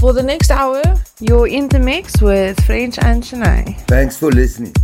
For the next hour, you're in the mix with French and Chennai. Thanks for listening.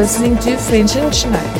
You're listening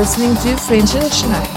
listening to French International.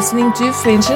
You're listening to French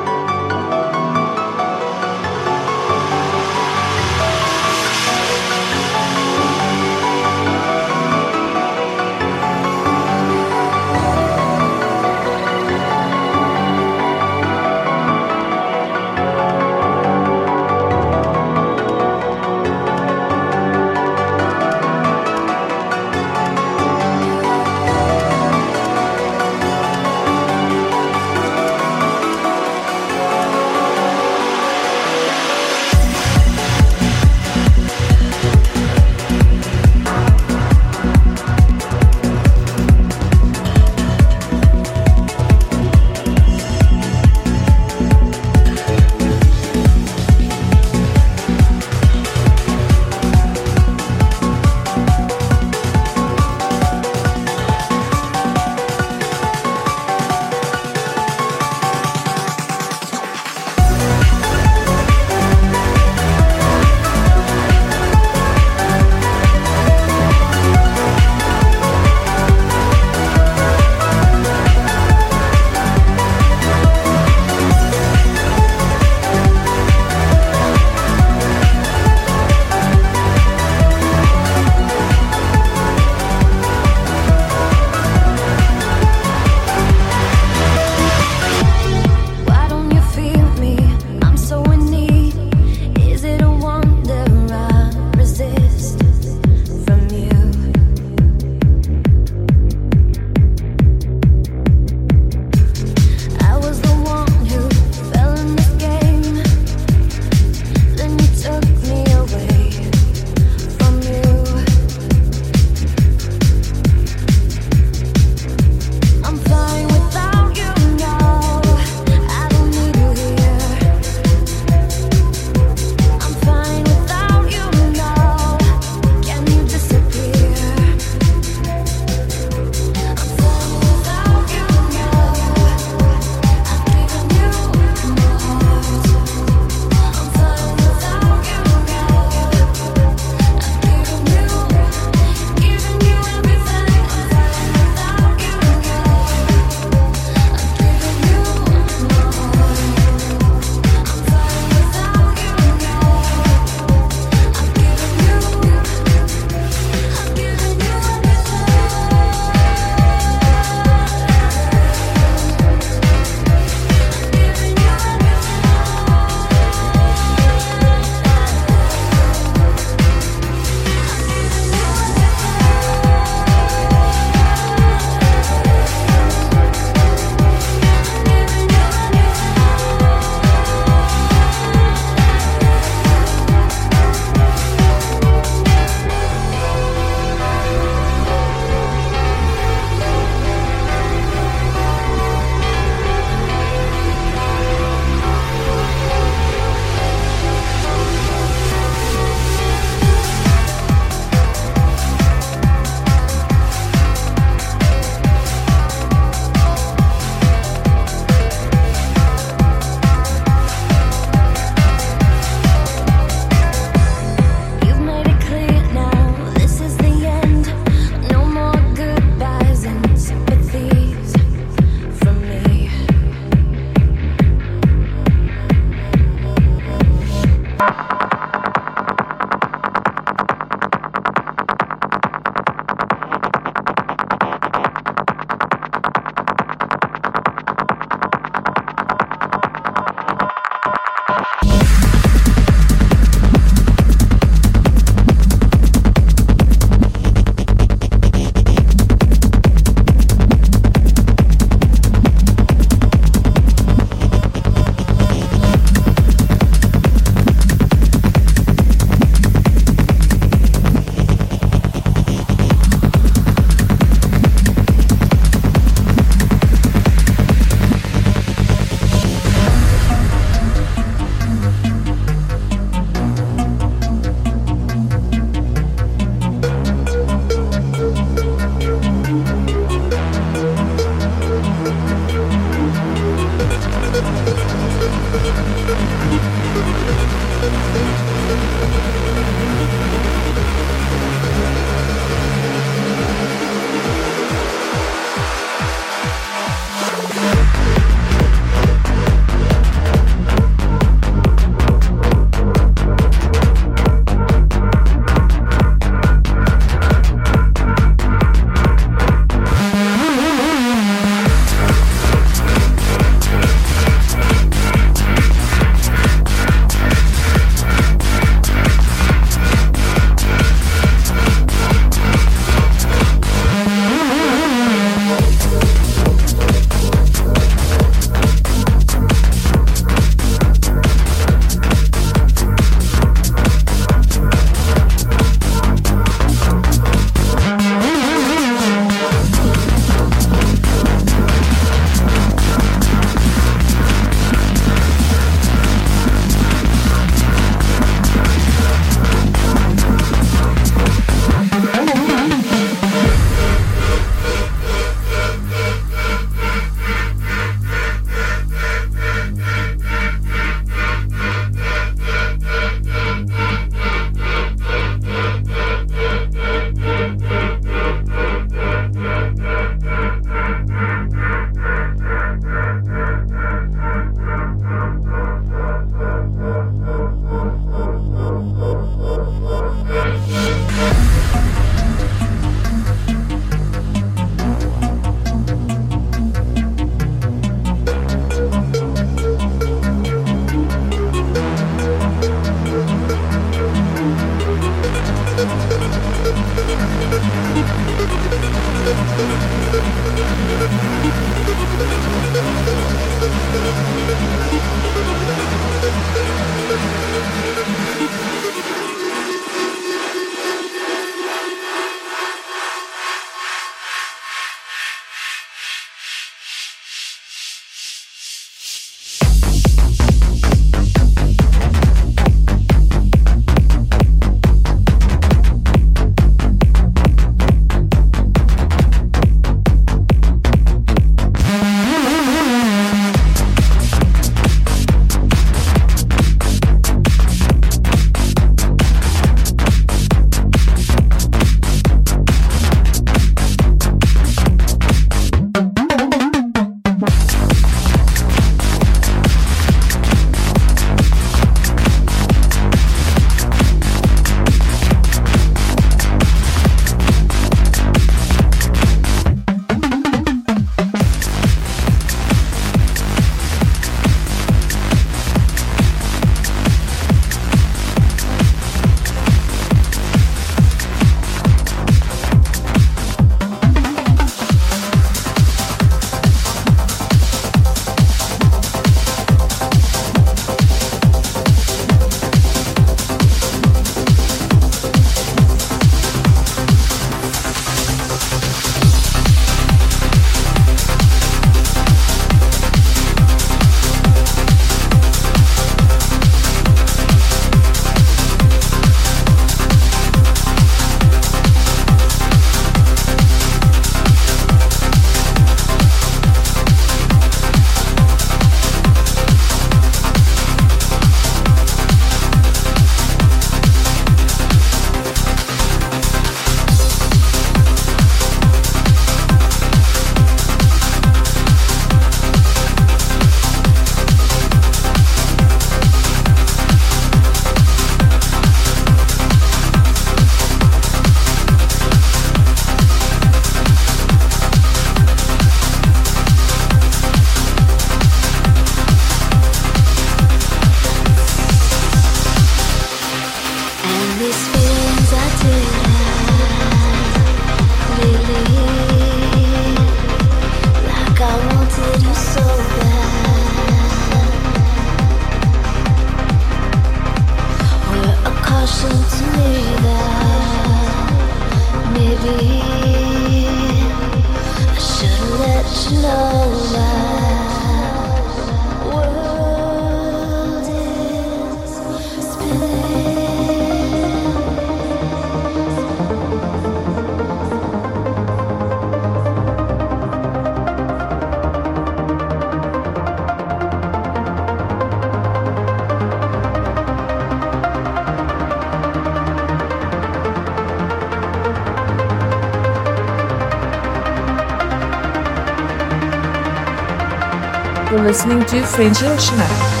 listening to French National.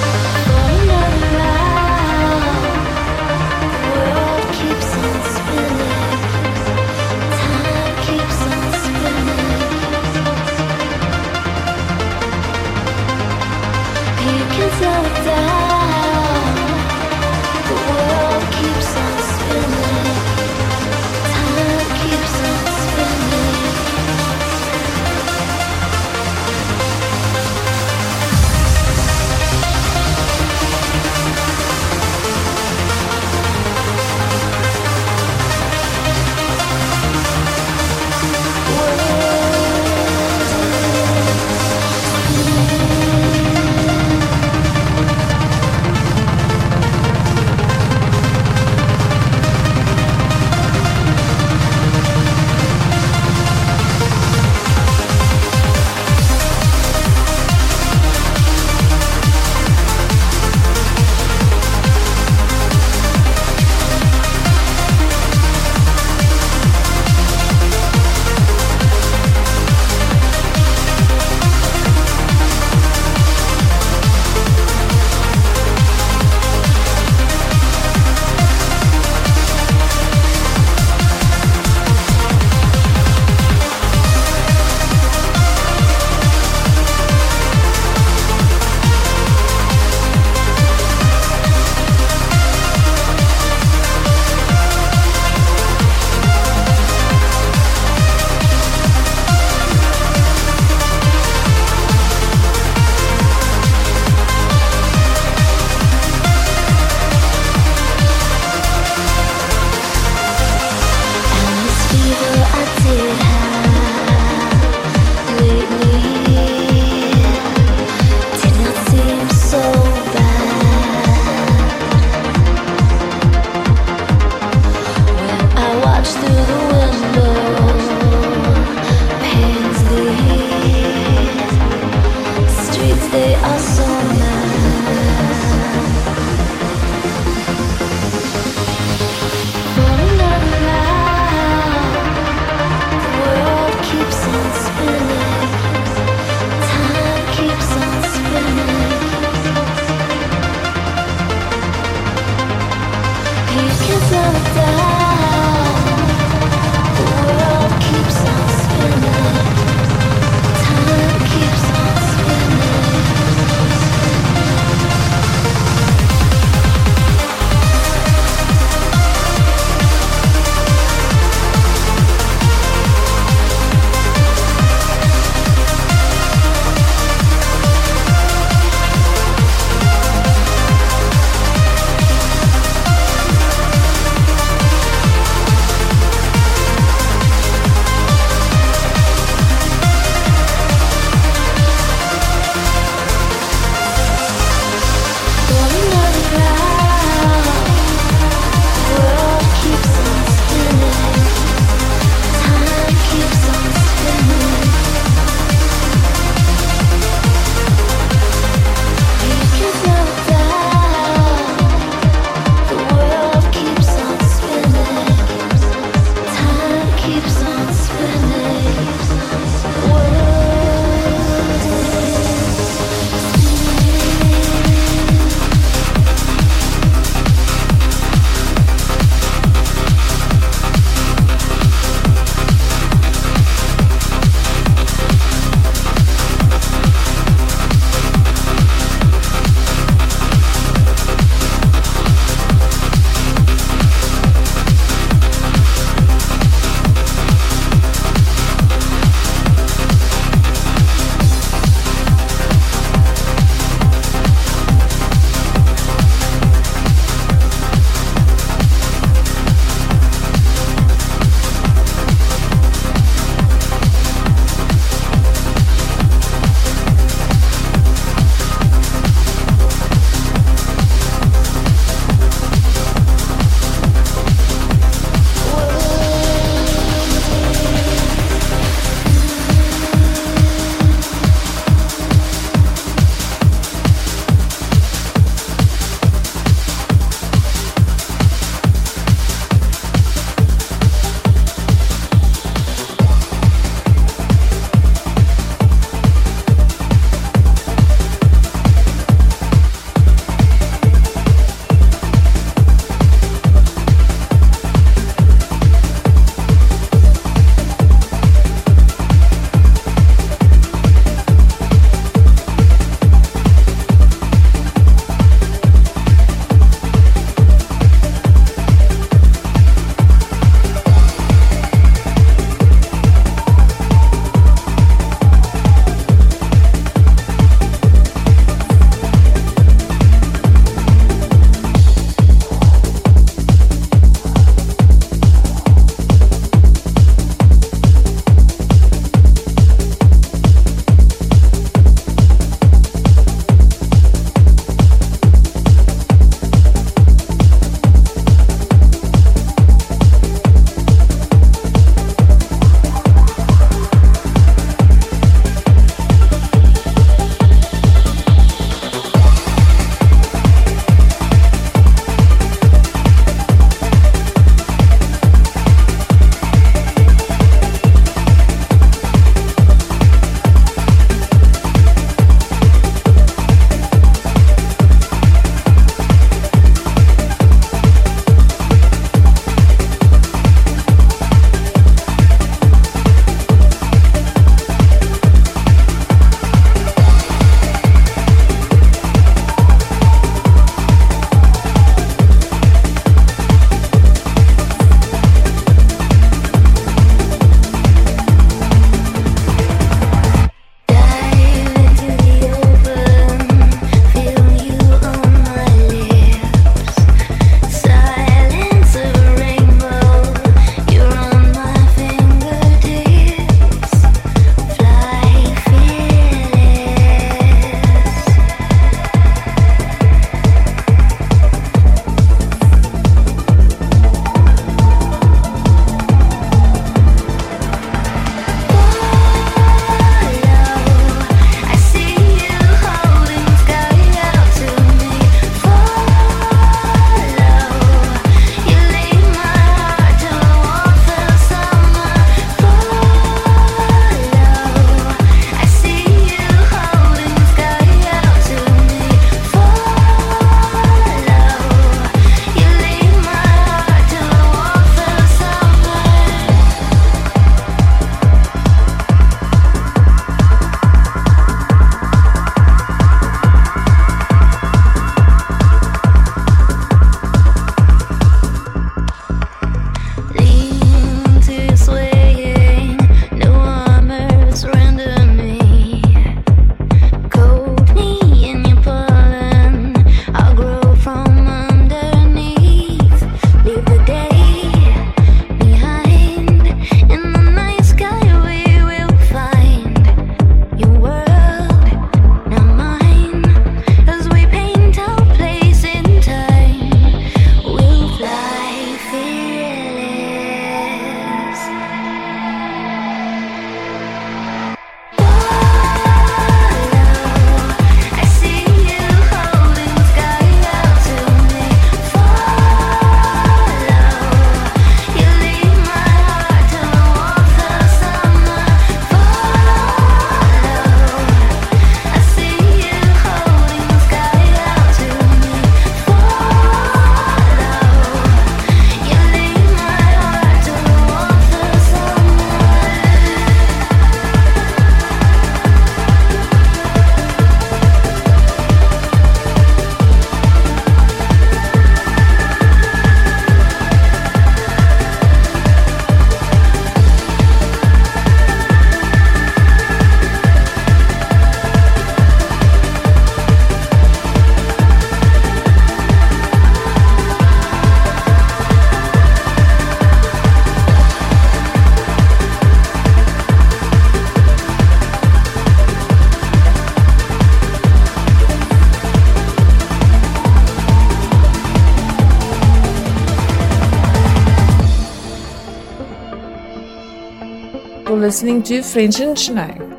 Listening to French and Chennai.